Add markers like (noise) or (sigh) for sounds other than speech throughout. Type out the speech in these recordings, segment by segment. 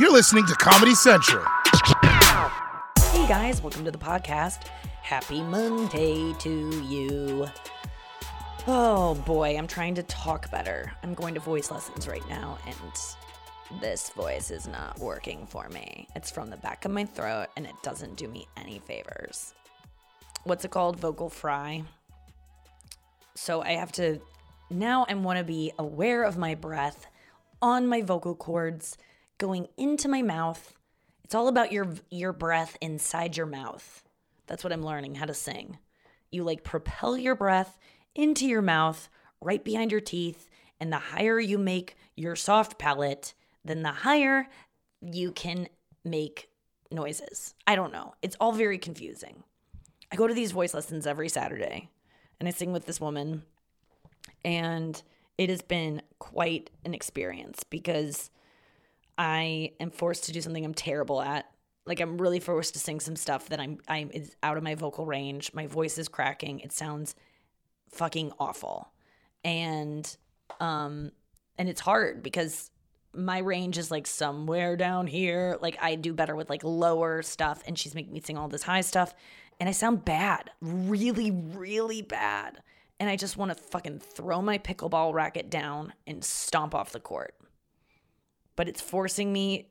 You're listening to Comedy Central. Hey guys, welcome to the podcast. Happy Monday to you. Oh boy, I'm trying to talk better. I'm going to voice lessons right now, and this voice is not working for me. It's from the back of my throat, and it doesn't do me any favors. What's it called? Vocal fry. So I have to now I want to be aware of my breath on my vocal cords going into my mouth. It's all about your your breath inside your mouth. That's what I'm learning how to sing. You like propel your breath into your mouth, right behind your teeth, and the higher you make your soft palate, then the higher you can make noises. I don't know. It's all very confusing. I go to these voice lessons every Saturday and I sing with this woman and it has been quite an experience because I am forced to do something I'm terrible at. Like I'm really forced to sing some stuff that I'm I'm is out of my vocal range. My voice is cracking. It sounds fucking awful. And um and it's hard because my range is like somewhere down here. Like I do better with like lower stuff and she's making me sing all this high stuff and I sound bad. Really really bad and I just want to fucking throw my pickleball racket down and stomp off the court. But it's forcing me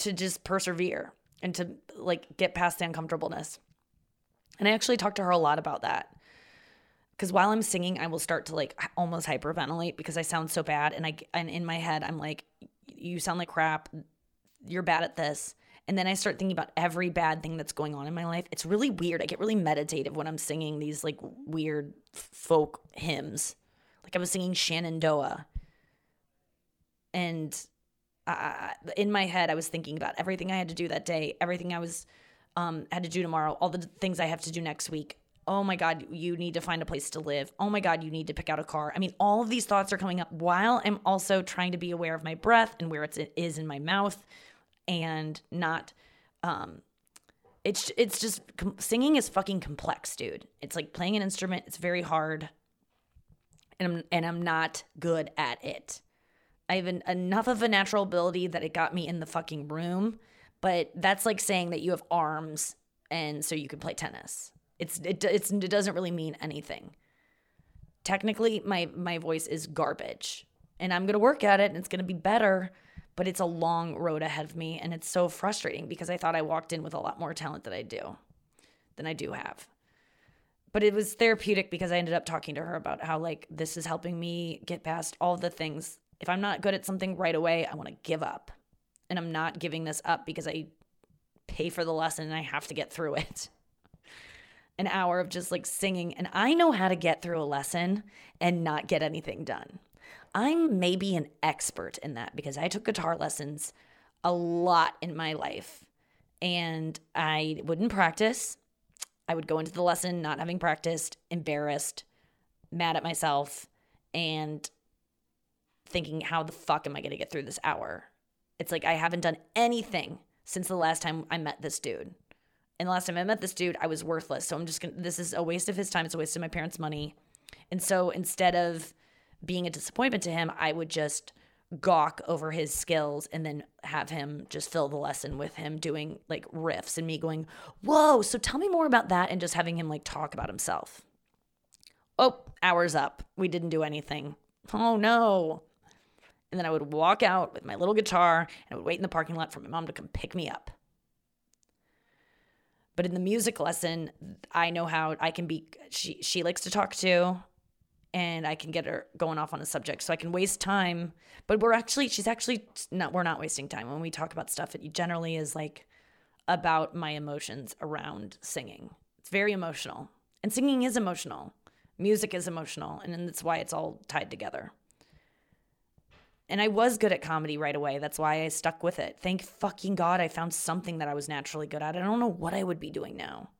to just persevere and to like get past the uncomfortableness. And I actually talked to her a lot about that. Cuz while I'm singing, I will start to like almost hyperventilate because I sound so bad and I and in my head I'm like you sound like crap. You're bad at this. And then I start thinking about every bad thing that's going on in my life. It's really weird. I get really meditative when I'm singing these like weird folk hymns. Like I was singing Shenandoah. And I, in my head, I was thinking about everything I had to do that day, everything I was um, had to do tomorrow, all the things I have to do next week. Oh my God, you need to find a place to live. Oh my God, you need to pick out a car. I mean, all of these thoughts are coming up while I'm also trying to be aware of my breath and where it is in my mouth and not um it's it's just singing is fucking complex, dude. It's like playing an instrument. It's very hard, and I'm and I'm not good at it. I have an, enough of a natural ability that it got me in the fucking room, but that's like saying that you have arms and so you can play tennis. It's it it's it doesn't really mean anything. Technically, my my voice is garbage, and I'm gonna work at it, and it's gonna be better but it's a long road ahead of me and it's so frustrating because I thought I walked in with a lot more talent than I do than I do have. But it was therapeutic because I ended up talking to her about how like this is helping me get past all the things. If I'm not good at something right away, I want to give up. And I'm not giving this up because I pay for the lesson and I have to get through it. (laughs) An hour of just like singing and I know how to get through a lesson and not get anything done. I'm maybe an expert in that because I took guitar lessons a lot in my life and I wouldn't practice. I would go into the lesson not having practiced, embarrassed, mad at myself, and thinking, how the fuck am I going to get through this hour? It's like I haven't done anything since the last time I met this dude. And the last time I met this dude, I was worthless. So I'm just going to, this is a waste of his time. It's a waste of my parents' money. And so instead of being a disappointment to him, I would just gawk over his skills and then have him just fill the lesson with him doing like riffs and me going, Whoa, so tell me more about that and just having him like talk about himself. Oh, hours up. We didn't do anything. Oh no. And then I would walk out with my little guitar and I would wait in the parking lot for my mom to come pick me up. But in the music lesson, I know how I can be she she likes to talk to and I can get her going off on a subject. So I can waste time. But we're actually, she's actually not, we're not wasting time. When we talk about stuff, it generally is like about my emotions around singing. It's very emotional. And singing is emotional. Music is emotional. And that's why it's all tied together. And I was good at comedy right away. That's why I stuck with it. Thank fucking God I found something that I was naturally good at. I don't know what I would be doing now.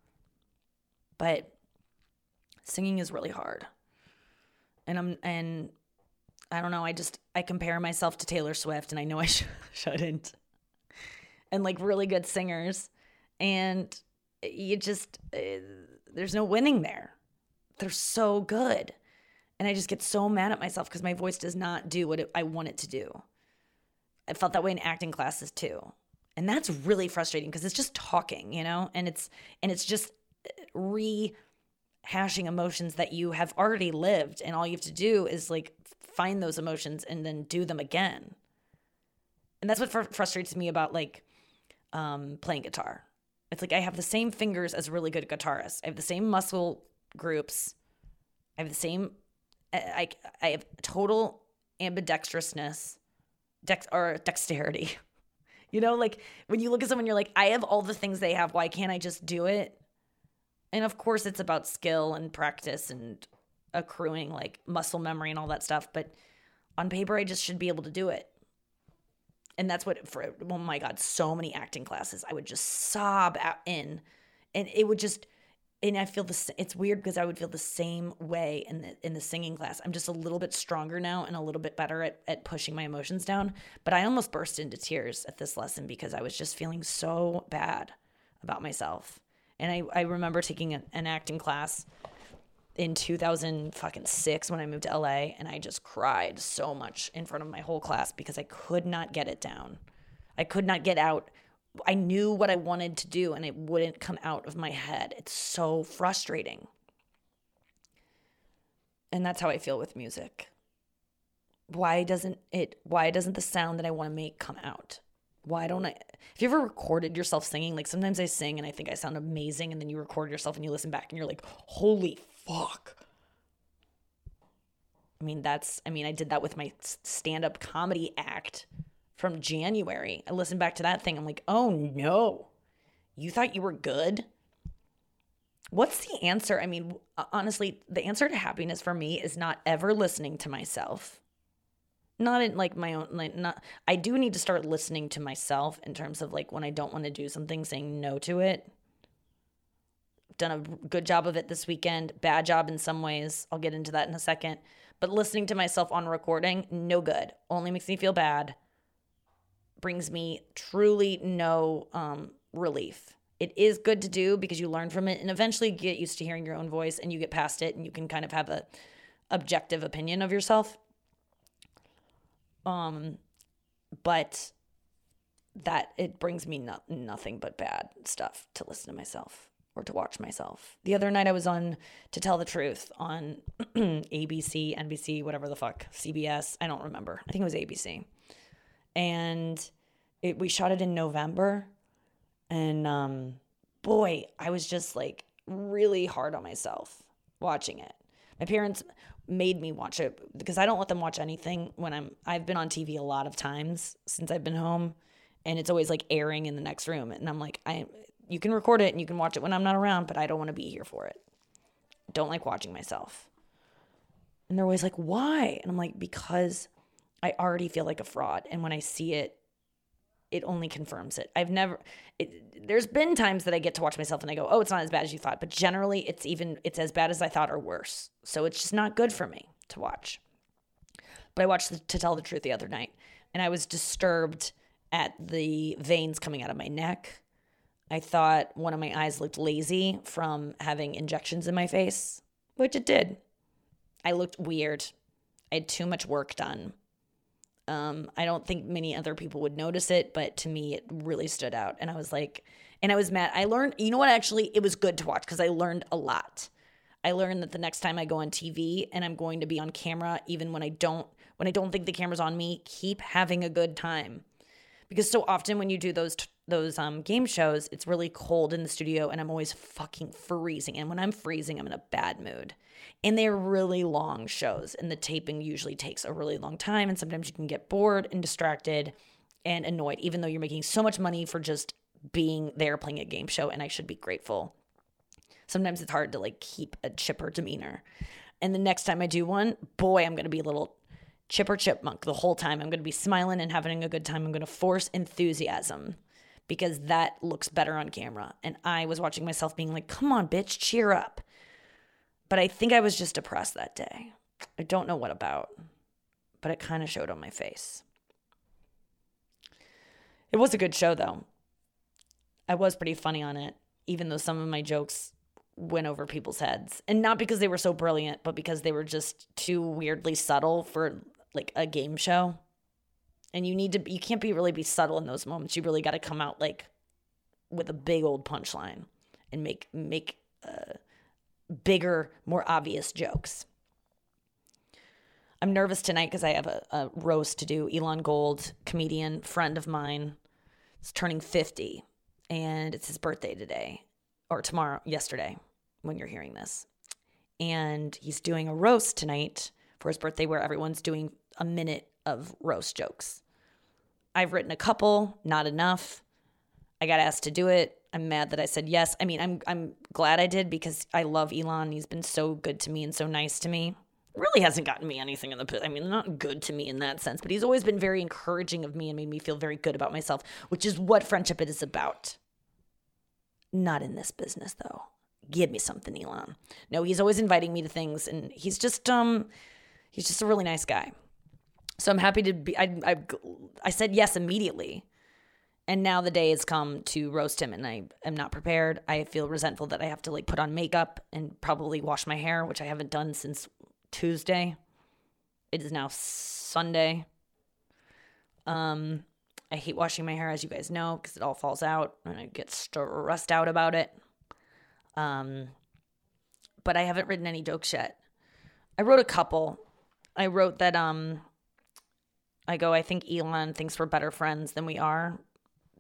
But singing is really hard and I'm and I don't know. I just I compare myself to Taylor Swift, and I know I (laughs) sh- shouldn't. And like really good singers, and you just uh, there's no winning there. They're so good, and I just get so mad at myself because my voice does not do what it, I want it to do. I felt that way in acting classes too. And that's really frustrating because it's just talking, you know? And it's and it's just uh, rehashing emotions that you have already lived and all you have to do is like find those emotions and then do them again. And that's what fr- frustrates me about like um, playing guitar. It's like I have the same fingers as a really good guitarists. I have the same muscle groups. I have the same I I have total ambidextrousness, dex or dexterity. (laughs) You know, like when you look at someone, you're like, I have all the things they have. Why can't I just do it? And of course, it's about skill and practice and accruing like muscle memory and all that stuff. But on paper, I just should be able to do it. And that's what, for oh my God, so many acting classes, I would just sob out in. And it would just, and I feel this. It's weird because I would feel the same way in the in the singing class. I'm just a little bit stronger now and a little bit better at at pushing my emotions down. But I almost burst into tears at this lesson because I was just feeling so bad about myself. And I I remember taking an, an acting class in 2006 when I moved to LA, and I just cried so much in front of my whole class because I could not get it down. I could not get out I knew what I wanted to do and it wouldn't come out of my head. It's so frustrating. And that's how I feel with music. Why doesn't it why doesn't the sound that I want to make come out? Why don't I Have you ever recorded yourself singing? Like sometimes I sing and I think I sound amazing and then you record yourself and you listen back and you're like, "Holy fuck." I mean, that's I mean, I did that with my stand-up comedy act from January. I listened back to that thing. I'm like, oh no, you thought you were good? What's the answer? I mean, honestly, the answer to happiness for me is not ever listening to myself. Not in like my own, like, not, I do need to start listening to myself in terms of like when I don't want to do something, saying no to it. Done a good job of it this weekend, bad job in some ways. I'll get into that in a second. But listening to myself on recording, no good. Only makes me feel bad brings me truly no um, relief. It is good to do because you learn from it and eventually get used to hearing your own voice and you get past it and you can kind of have a objective opinion of yourself. Um, but that it brings me no, nothing but bad stuff to listen to myself or to watch myself. The other night I was on To Tell the Truth on (clears throat) ABC, NBC, whatever the fuck, CBS. I don't remember. I think it was ABC and it, we shot it in November. And um, boy, I was just like really hard on myself watching it. My parents made me watch it because I don't let them watch anything when I'm I've been on TV a lot of times since I've been home and it's always like airing in the next room and I'm like I you can record it and you can watch it when I'm not around but I don't want to be here for it. Don't like watching myself. And they're always like, "Why?" And I'm like, "Because I already feel like a fraud. And when I see it, it only confirms it. I've never, it, there's been times that I get to watch myself and I go, oh, it's not as bad as you thought. But generally, it's even, it's as bad as I thought or worse. So it's just not good for me to watch. But I watched the, To Tell the Truth the other night and I was disturbed at the veins coming out of my neck. I thought one of my eyes looked lazy from having injections in my face, which it did. I looked weird. I had too much work done. Um, I don't think many other people would notice it, but to me, it really stood out. And I was like, and I was mad. I learned, you know what? Actually, it was good to watch because I learned a lot. I learned that the next time I go on TV and I'm going to be on camera, even when I don't, when I don't think the camera's on me, keep having a good time. Because so often when you do those those um, game shows, it's really cold in the studio, and I'm always fucking freezing. And when I'm freezing, I'm in a bad mood and they're really long shows and the taping usually takes a really long time and sometimes you can get bored and distracted and annoyed even though you're making so much money for just being there playing a game show and I should be grateful. Sometimes it's hard to like keep a chipper demeanor. And the next time I do one, boy, I'm going to be a little chipper chipmunk the whole time. I'm going to be smiling and having a good time. I'm going to force enthusiasm because that looks better on camera. And I was watching myself being like, come on, bitch, cheer up. But I think I was just depressed that day. I don't know what about, but it kind of showed on my face. It was a good show, though. I was pretty funny on it, even though some of my jokes went over people's heads. And not because they were so brilliant, but because they were just too weirdly subtle for like a game show. And you need to you can't be really be subtle in those moments. You really got to come out like with a big old punchline and make make uh, bigger, more obvious jokes. I'm nervous tonight because I have a, a roast to do. Elon Gold, comedian, friend of mine, is turning 50, and it's his birthday today, or tomorrow, yesterday, when you're hearing this. And he's doing a roast tonight for his birthday where everyone's doing a minute of roast jokes. I've written a couple, not enough. I got asked to do it. I'm mad that I said yes. I mean, I'm I'm glad I did because I love Elon. He's been so good to me and so nice to me. Really hasn't gotten me anything in the I mean, not good to me in that sense, but he's always been very encouraging of me and made me feel very good about myself, which is what friendship is about. Not in this business though. Give me something, Elon. No, he's always inviting me to things and he's just um he's just a really nice guy. So I'm happy to be I I I said yes immediately and now the day has come to roast him and i am not prepared. I feel resentful that i have to like put on makeup and probably wash my hair which i haven't done since tuesday. It is now sunday. Um i hate washing my hair as you guys know because it all falls out and i get stressed out about it. Um but i haven't written any jokes yet. I wrote a couple. I wrote that um I go, I think Elon thinks we're better friends than we are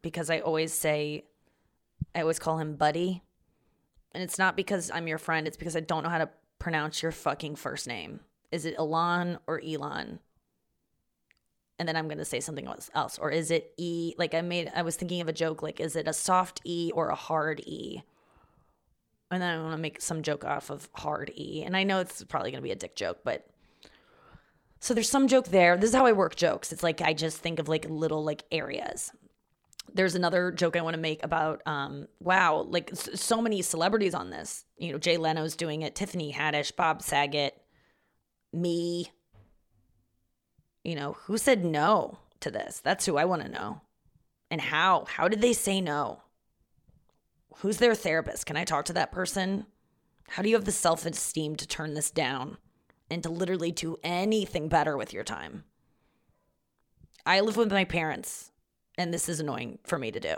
because I always say, I always call him buddy. And it's not because I'm your friend, it's because I don't know how to pronounce your fucking first name. Is it Elon or Elon? And then I'm going to say something else. Or is it E? Like I made, I was thinking of a joke, like, is it a soft E or a hard E? And then I want to make some joke off of hard E. And I know it's probably going to be a dick joke, but so there's some joke there. This is how I work jokes. It's like I just think of like little like areas there's another joke I want to make about um, wow, like so many celebrities on this. You know, Jay Leno's doing it, Tiffany Haddish, Bob Saget, me. You know, who said no to this? That's who I want to know. And how? How did they say no? Who's their therapist? Can I talk to that person? How do you have the self esteem to turn this down and to literally do anything better with your time? I live with my parents and this is annoying for me to do.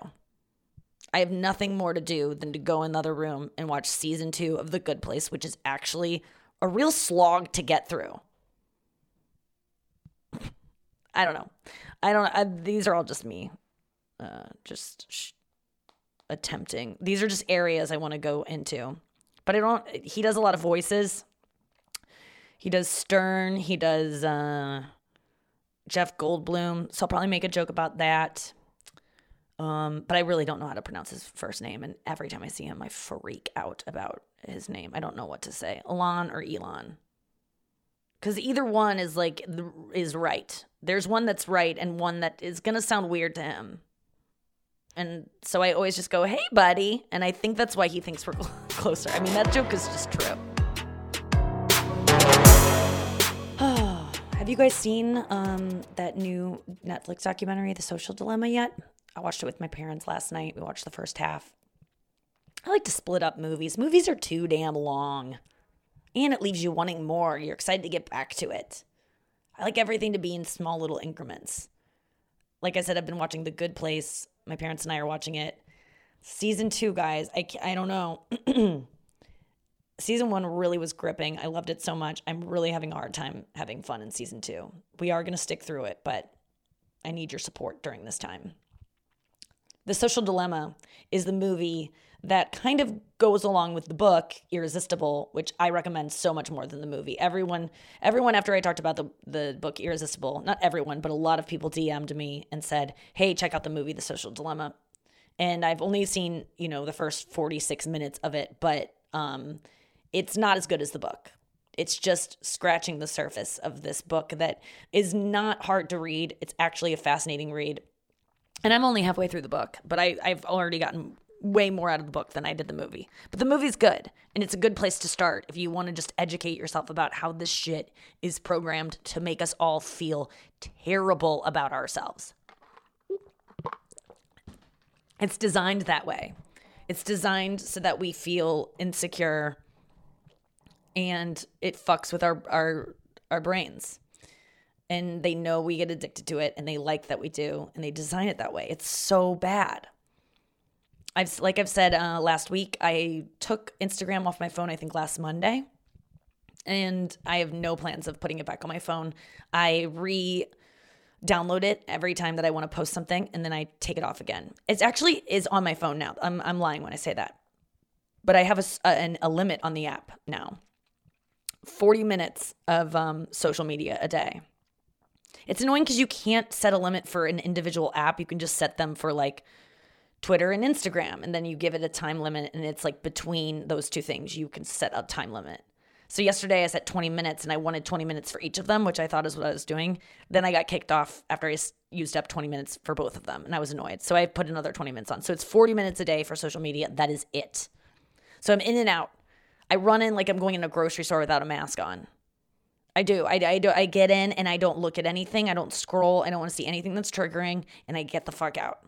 I have nothing more to do than to go in the other room and watch season two of The Good Place, which is actually a real slog to get through. I don't know. I don't. These are all just me, uh, just sh- attempting. These are just areas I want to go into, but I don't. He does a lot of voices. He does Stern. He does. Uh, Jeff Goldblum. So I'll probably make a joke about that. Um, but I really don't know how to pronounce his first name. And every time I see him, I freak out about his name. I don't know what to say. Elon or Elon. Because either one is like, is right. There's one that's right and one that is going to sound weird to him. And so I always just go, hey, buddy. And I think that's why he thinks we're (laughs) closer. I mean, that joke is just true. Have you guys seen um, that new Netflix documentary, The Social Dilemma, yet? I watched it with my parents last night. We watched the first half. I like to split up movies. Movies are too damn long, and it leaves you wanting more. You're excited to get back to it. I like everything to be in small little increments. Like I said, I've been watching The Good Place. My parents and I are watching it. Season two, guys. I, I don't know. (clears throat) season one really was gripping. I loved it so much. I'm really having a hard time having fun in season two. We are going to stick through it, but I need your support during this time. The Social Dilemma is the movie that kind of goes along with the book Irresistible, which I recommend so much more than the movie. Everyone, everyone after I talked about the the book Irresistible, not everyone, but a lot of people DM'd me and said, "Hey, check out the movie The Social Dilemma." And I've only seen, you know, the first 46 minutes of it, but um it's not as good as the book. It's just scratching the surface of this book that is not hard to read. It's actually a fascinating read. And I'm only halfway through the book, but I, I've already gotten way more out of the book than I did the movie. But the movie's good, and it's a good place to start if you want to just educate yourself about how this shit is programmed to make us all feel terrible about ourselves. It's designed that way. It's designed so that we feel insecure and it fucks with our our our brains. and they know we get addicted to it and they like that we do and they design it that way. It's so bad. I've like I've said uh, last week, I took Instagram off my phone. I think last Monday, and I have no plans of putting it back on my phone. I re download it every time that I want to post something, and then I take it off again. It's actually is on my phone now. I'm I'm lying when I say that, but I have a a, a limit on the app now. Forty minutes of um, social media a day. It's annoying because you can't set a limit for an individual app. You can just set them for like Twitter and Instagram, and then you give it a time limit, and it's like between those two things, you can set a time limit. So yesterday I set 20 minutes and I wanted 20 minutes for each of them, which I thought is what I was doing. Then I got kicked off after I used up 20 minutes for both of them and I was annoyed. So I put another 20 minutes on. So it's 40 minutes a day for social media. That is it. So I'm in and out. I run in like I'm going in a grocery store without a mask on. I do. I, I do. I get in and I don't look at anything. I don't scroll. I don't want to see anything that's triggering and I get the fuck out.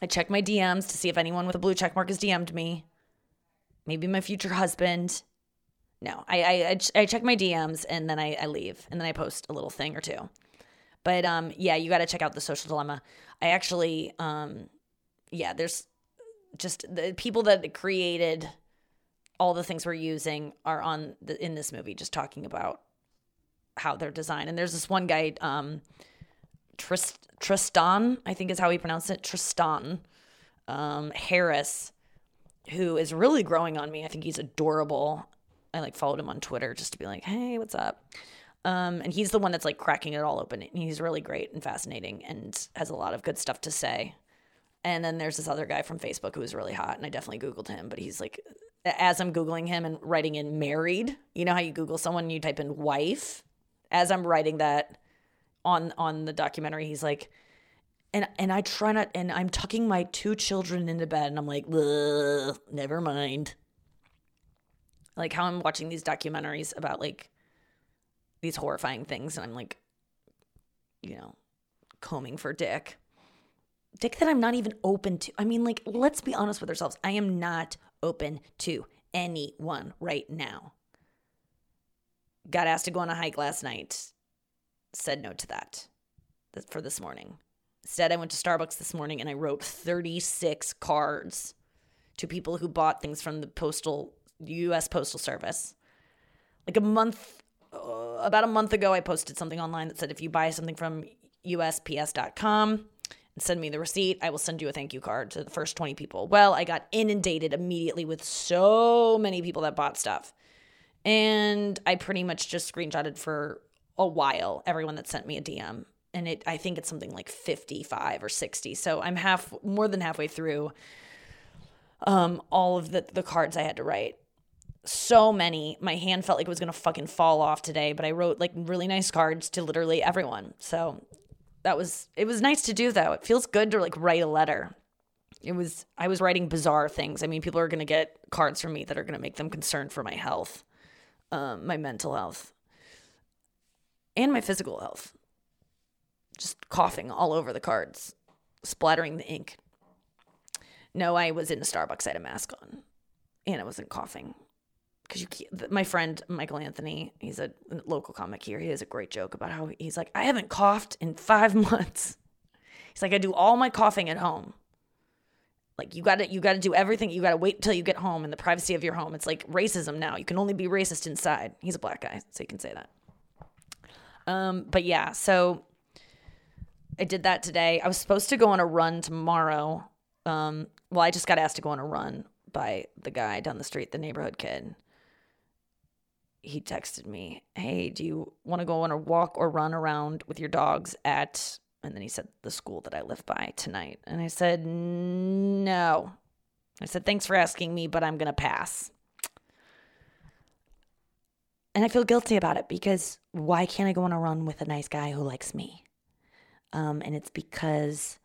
I check my DMs to see if anyone with a blue check mark has DM'd me. Maybe my future husband. No, I I, I check my DMs and then I, I leave and then I post a little thing or two. But um, yeah, you got to check out the social dilemma. I actually um, yeah, there's just the people that created all the things we're using are on the, in this movie, just talking about how they're designed. And there's this one guy, um, Trist, Tristan, I think is how he pronounced it, Tristan um, Harris, who is really growing on me. I think he's adorable. I like followed him on Twitter just to be like, hey, what's up? Um, and he's the one that's like cracking it all open. And He's really great and fascinating and has a lot of good stuff to say. And then there's this other guy from Facebook who is really hot, and I definitely Googled him, but he's like, as I'm Googling him and writing in married, you know how you Google someone and you type in wife? As I'm writing that on on the documentary, he's like, and and I try not, and I'm tucking my two children into bed, and I'm like, never mind like how I'm watching these documentaries about like these horrifying things and I'm like you know combing for dick dick that I'm not even open to. I mean like let's be honest with ourselves. I am not open to anyone right now. Got asked to go on a hike last night. Said no to that for this morning. Instead, I went to Starbucks this morning and I wrote 36 cards to people who bought things from the postal U.S. Postal Service. Like a month, uh, about a month ago, I posted something online that said if you buy something from USPS.com and send me the receipt, I will send you a thank you card to the first 20 people. Well, I got inundated immediately with so many people that bought stuff. And I pretty much just screenshotted for a while everyone that sent me a DM. And it I think it's something like 55 or 60. So I'm half more than halfway through um, all of the, the cards I had to write so many. My hand felt like it was going to fucking fall off today, but I wrote like really nice cards to literally everyone. So that was it was nice to do though. It feels good to like write a letter. It was I was writing bizarre things. I mean, people are going to get cards from me that are going to make them concerned for my health, um, my mental health, and my physical health. Just coughing all over the cards, splattering the ink. No, I was in a Starbucks. I had a mask on, and I wasn't coughing because you my friend Michael Anthony, he's a local comic here. He has a great joke about how he's like, I haven't coughed in five (laughs) months. He's like, I do all my coughing at home. Like you got to you got to do everything. You got to wait until you get home in the privacy of your home. It's like racism now. You can only be racist inside. He's a black guy, so you can say that. Um, but yeah, so I did that today. I was supposed to go on a run tomorrow. Um, well, I just got asked to go on a run by the guy down the street, the neighborhood kid he texted me, Hey, do you want to go on a walk or run around with your dogs at, and then he said, the school that I live by tonight. And I said, No. I said, Thanks for asking me, but I'm going to pass. And I feel guilty about it because why can't I go on a run with a nice guy who likes me? Um, and it's because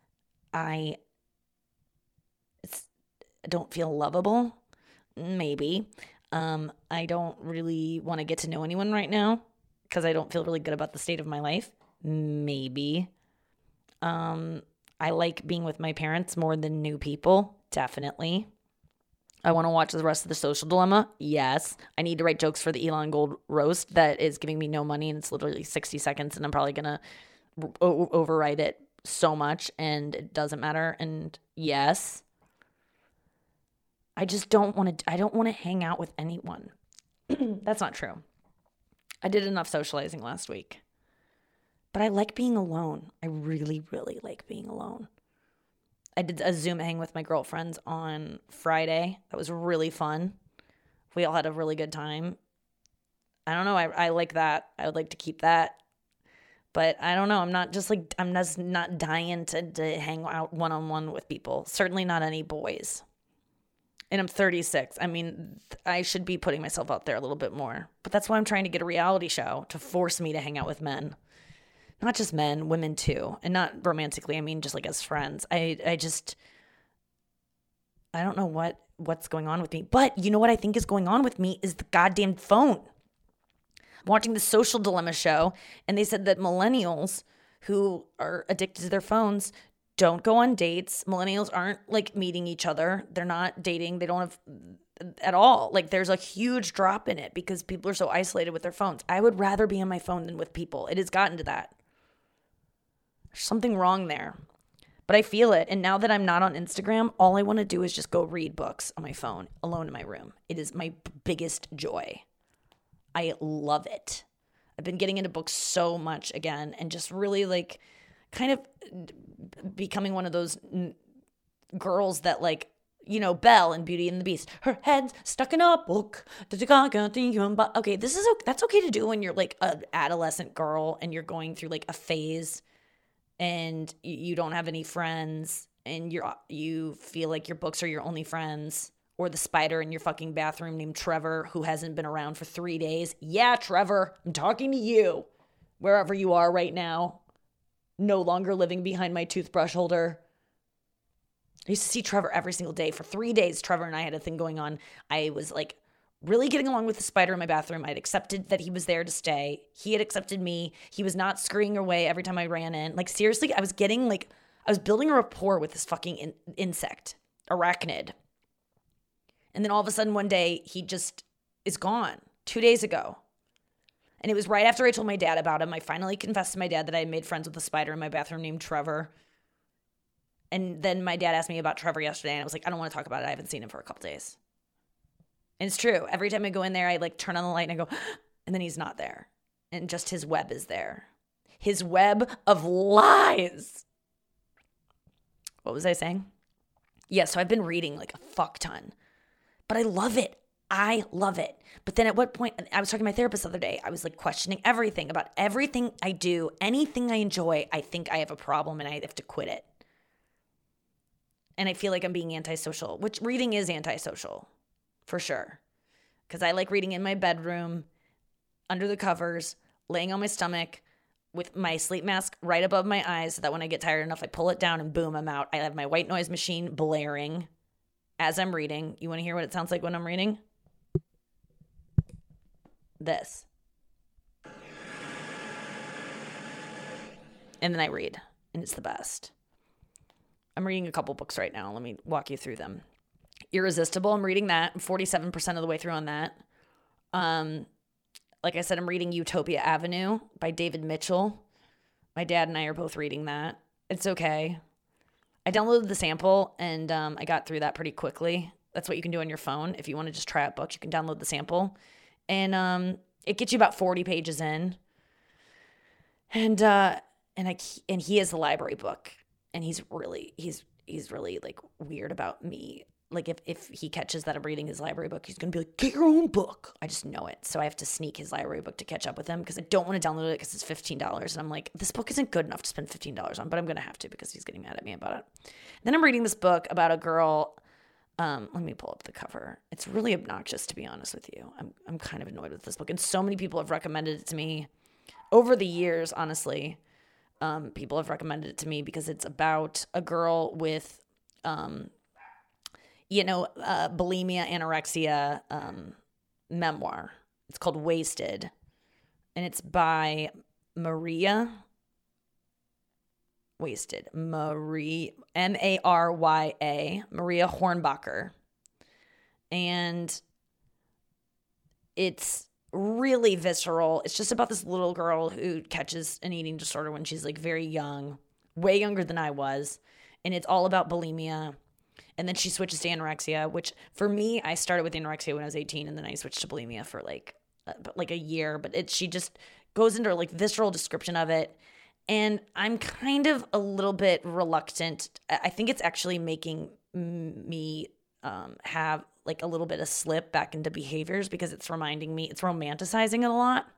I it's, I don't feel lovable, maybe. Um, I don't really want to get to know anyone right now because I don't feel really good about the state of my life. Maybe. Um, I like being with my parents more than new people, definitely. I want to watch the rest of the social dilemma. Yes. I need to write jokes for the Elon Gold roast that is giving me no money and it's literally 60 seconds and I'm probably going to o- overwrite it so much and it doesn't matter. And yes, I just don't want to I don't want to hang out with anyone. (clears throat) That's not true. I did enough socializing last week. But I like being alone. I really really like being alone. I did a Zoom hang with my girlfriends on Friday. That was really fun. We all had a really good time. I don't know. I, I like that. I would like to keep that. But I don't know. I'm not just like, I'm just not dying to, to hang out one on one with people. Certainly not any boys. And I'm 36. I mean, I should be putting myself out there a little bit more. But that's why I'm trying to get a reality show to force me to hang out with men not just men, women too, and not romantically. I mean, just like as friends. I I just I don't know what what's going on with me. But you know what I think is going on with me is the goddamn phone. I'm watching the Social Dilemma show, and they said that millennials who are addicted to their phones don't go on dates. Millennials aren't like meeting each other. They're not dating. They don't have at all. Like there's a huge drop in it because people are so isolated with their phones. I would rather be on my phone than with people. It has gotten to that. There's something wrong there. But I feel it. And now that I'm not on Instagram, all I want to do is just go read books on my phone alone in my room. It is my biggest joy. I love it. I've been getting into books so much again and just really like kind of becoming one of those girls that like you know, Belle in Beauty and the Beast. Her head's stuck in a book. Okay, this is that's okay to do when you're like an adolescent girl and you're going through like a phase and you don't have any friends and you're uh, you feel like your books are your only friends or the spider in your fucking bathroom named Trevor who hasn't been around for 3 days. Yeah, Trevor, I'm talking to you. Wherever you are right now, no longer living behind my toothbrush holder. I used to see Trevor every single day. For 3 days Trevor and I had a thing going on. I was like really getting along with the spider in my bathroom. I'd accepted that he was there to stay. He had accepted me. He was not scurrying away every time I ran in. Like, seriously, I was getting like, I was building a rapport with this fucking in- insect, arachnid. And then all of a sudden, one day, he just is gone two days ago. And it was right after I told my dad about him. I finally confessed to my dad that I had made friends with a spider in my bathroom named Trevor. And then my dad asked me about Trevor yesterday, and I was like, I don't want to talk about it. I haven't seen him for a couple days. And it's true. Every time I go in there, I like turn on the light and I go, (gasps) and then he's not there. And just his web is there. His web of lies. What was I saying? Yeah, so I've been reading like a fuck ton, but I love it. I love it. But then at what point, I was talking to my therapist the other day, I was like questioning everything about everything I do, anything I enjoy, I think I have a problem and I have to quit it. And I feel like I'm being antisocial, which reading is antisocial for sure. Because I like reading in my bedroom, under the covers, laying on my stomach with my sleep mask right above my eyes so that when I get tired enough, I pull it down and boom, I'm out. I have my white noise machine blaring as I'm reading. You want to hear what it sounds like when I'm reading? This. And then I read, and it's the best. I'm reading a couple books right now. Let me walk you through them. Irresistible. I'm reading that. I'm 47% of the way through on that. Um, like I said, I'm reading Utopia Avenue by David Mitchell. My dad and I are both reading that. It's okay. I downloaded the sample and um, I got through that pretty quickly. That's what you can do on your phone. If you want to just try out books, you can download the sample. And um, it gets you about 40 pages in. And uh, and I and he has the library book and he's really he's he's really like weird about me like if, if he catches that I'm reading his library book, he's gonna be like, get your own book. I just know it. So I have to sneak his library book to catch up with him because I don't want to download it because it's fifteen dollars. And I'm like, this book isn't good enough to spend fifteen dollars on, but I'm gonna have to because he's getting mad at me about it. then I'm reading this book about a girl. Um, let me pull up the cover. It's really obnoxious to be honest with you. I'm I'm kind of annoyed with this book. And so many people have recommended it to me over the years, honestly. Um, people have recommended it to me because it's about a girl with um, you know, uh, bulimia, anorexia um, memoir. It's called Wasted, and it's by Maria. Wasted, Marie M A R Y A Marya Hornbacher, and it's really visceral. It's just about this little girl who catches an eating disorder when she's like very young, way younger than I was. And it's all about bulimia. And then she switches to anorexia, which for me, I started with anorexia when I was 18 and then I switched to bulimia for like uh, like a year, but it she just goes into like visceral description of it. And I'm kind of a little bit reluctant. I think it's actually making me um, have like a little bit of slip back into behaviors because it's reminding me, it's romanticizing it a lot,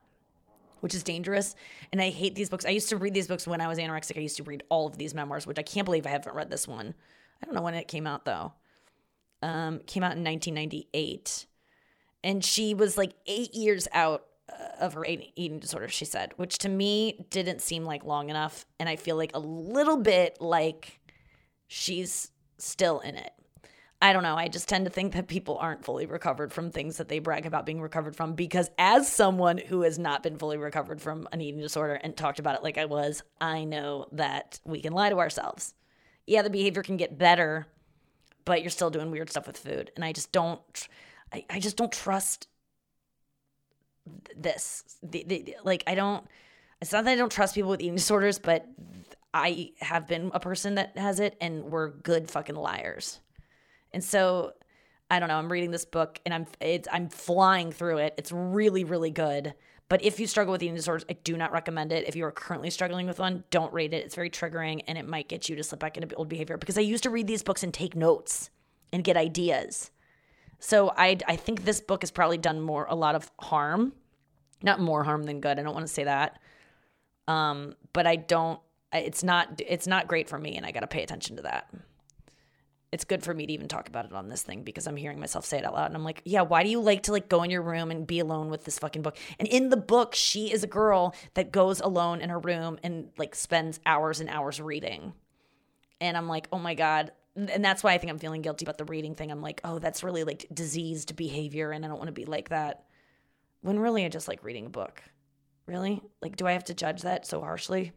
which is dangerous. And I hate these books. I used to read these books when I was anorexic. I used to read all of these memoirs, which I can't believe I haven't read this one. I don't know when it came out though. Um, came out in 1998. And she was like eight years out of her eating disorder, she said, which to me didn't seem like long enough. And I feel like a little bit like she's still in it. I don't know. I just tend to think that people aren't fully recovered from things that they brag about being recovered from because, as someone who has not been fully recovered from an eating disorder and talked about it like I was, I know that we can lie to ourselves. Yeah, the behavior can get better, but you're still doing weird stuff with food. And I just don't, I, I just don't trust this. The, the, like, I don't, it's not that I don't trust people with eating disorders, but I have been a person that has it and we're good fucking liars. And so I don't know, I'm reading this book and I'm it's I'm flying through it. It's really really good. But if you struggle with eating disorders, I do not recommend it. If you are currently struggling with one, don't read it. It's very triggering and it might get you to slip back into old behavior because I used to read these books and take notes and get ideas. So I I think this book has probably done more a lot of harm. Not more harm than good. I don't want to say that. Um, but I don't it's not it's not great for me and I got to pay attention to that it's good for me to even talk about it on this thing because I'm hearing myself say it out loud. And I'm like, yeah, why do you like to like go in your room and be alone with this fucking book? And in the book, she is a girl that goes alone in her room and like spends hours and hours reading. And I'm like, oh my God. And that's why I think I'm feeling guilty about the reading thing. I'm like, oh, that's really like diseased behavior. And I don't want to be like that. When really I just like reading a book. Really? Like, do I have to judge that so harshly?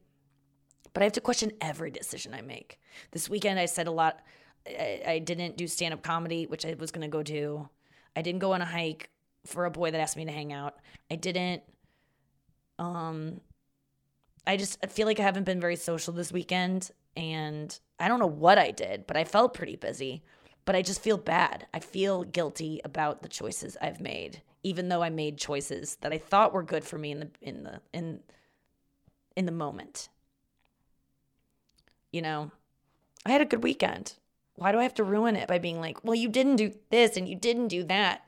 But I have to question every decision I make. This weekend, I said a lot I, I didn't do stand up comedy, which I was going to go do. I didn't go on a hike for a boy that asked me to hang out. I didn't. Um, I just I feel like I haven't been very social this weekend, and I don't know what I did, but I felt pretty busy. But I just feel bad. I feel guilty about the choices I've made, even though I made choices that I thought were good for me in the in the in in the moment. You know, I had a good weekend. Why do I have to ruin it by being like, well, you didn't do this and you didn't do that?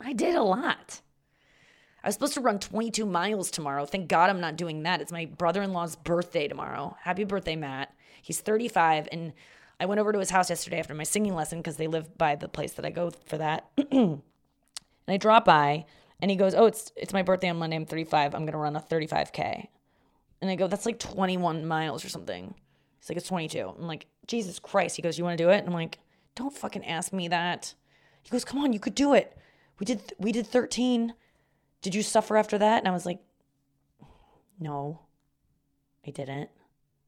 I did a lot. I was supposed to run 22 miles tomorrow. Thank God I'm not doing that. It's my brother in law's birthday tomorrow. Happy birthday, Matt. He's 35. And I went over to his house yesterday after my singing lesson because they live by the place that I go for that. (clears throat) I drop by and he goes, Oh, it's, it's my birthday on Monday. I'm 35. I'm to run a 35K. And I go, That's like 21 miles or something. He's like, It's 22. I'm like, Jesus Christ. He goes, You want to do it? And I'm like, Don't fucking ask me that. He goes, Come on, you could do it. We did we did 13. Did you suffer after that? And I was like, No, I didn't.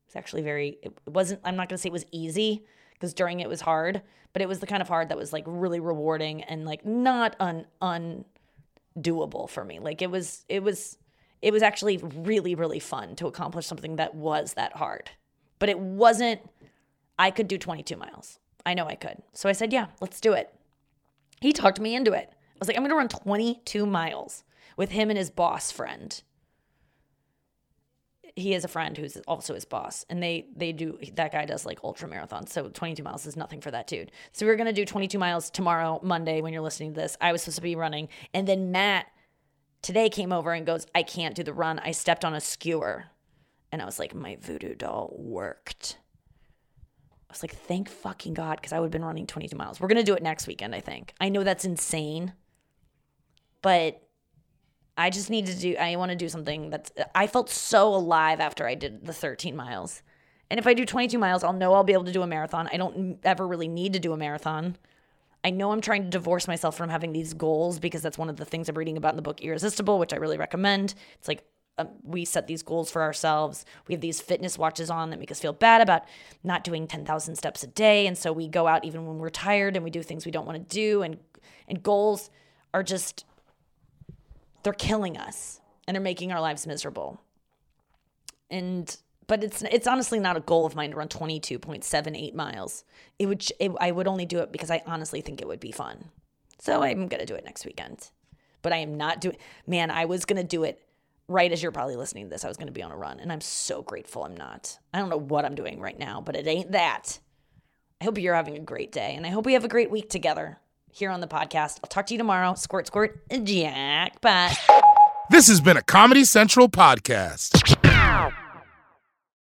It's actually very it wasn't I'm not gonna say it was easy because during it was hard, but it was the kind of hard that was like really rewarding and like not un undoable for me. Like it was it was it was actually really, really fun to accomplish something that was that hard. But it wasn't I could do 22 miles. I know I could. So I said, yeah, let's do it. He talked me into it. I was like, I'm going to run 22 miles with him and his boss friend. He has a friend who's also his boss, and they they do that guy does like ultra marathons. So 22 miles is nothing for that dude. So we are gonna do 22 miles tomorrow, Monday, when you're listening to this. I was supposed to be running, and then Matt today came over and goes, I can't do the run. I stepped on a skewer, and I was like, my voodoo doll worked. I was like, thank fucking God, because I would have been running 22 miles. We're going to do it next weekend, I think. I know that's insane, but I just need to do, I want to do something that's, I felt so alive after I did the 13 miles. And if I do 22 miles, I'll know I'll be able to do a marathon. I don't ever really need to do a marathon. I know I'm trying to divorce myself from having these goals because that's one of the things I'm reading about in the book Irresistible, which I really recommend. It's like um, we set these goals for ourselves. We have these fitness watches on that make us feel bad about not doing 10,000 steps a day. And so we go out even when we're tired and we do things we don't want to do. And And goals are just they're killing us and they're making our lives miserable. And but it's it's honestly not a goal of mine to run 22.78 miles. It would it, I would only do it because I honestly think it would be fun. So I'm going to do it next weekend. But I am not doing man, I was going to do it right as you're probably listening to this. I was going to be on a run and I'm so grateful I'm not. I don't know what I'm doing right now, but it ain't that. I hope you're having a great day and I hope we have a great week together here on the podcast. I'll talk to you tomorrow. Squirt, squirt, jackpot. This has been a Comedy Central podcast.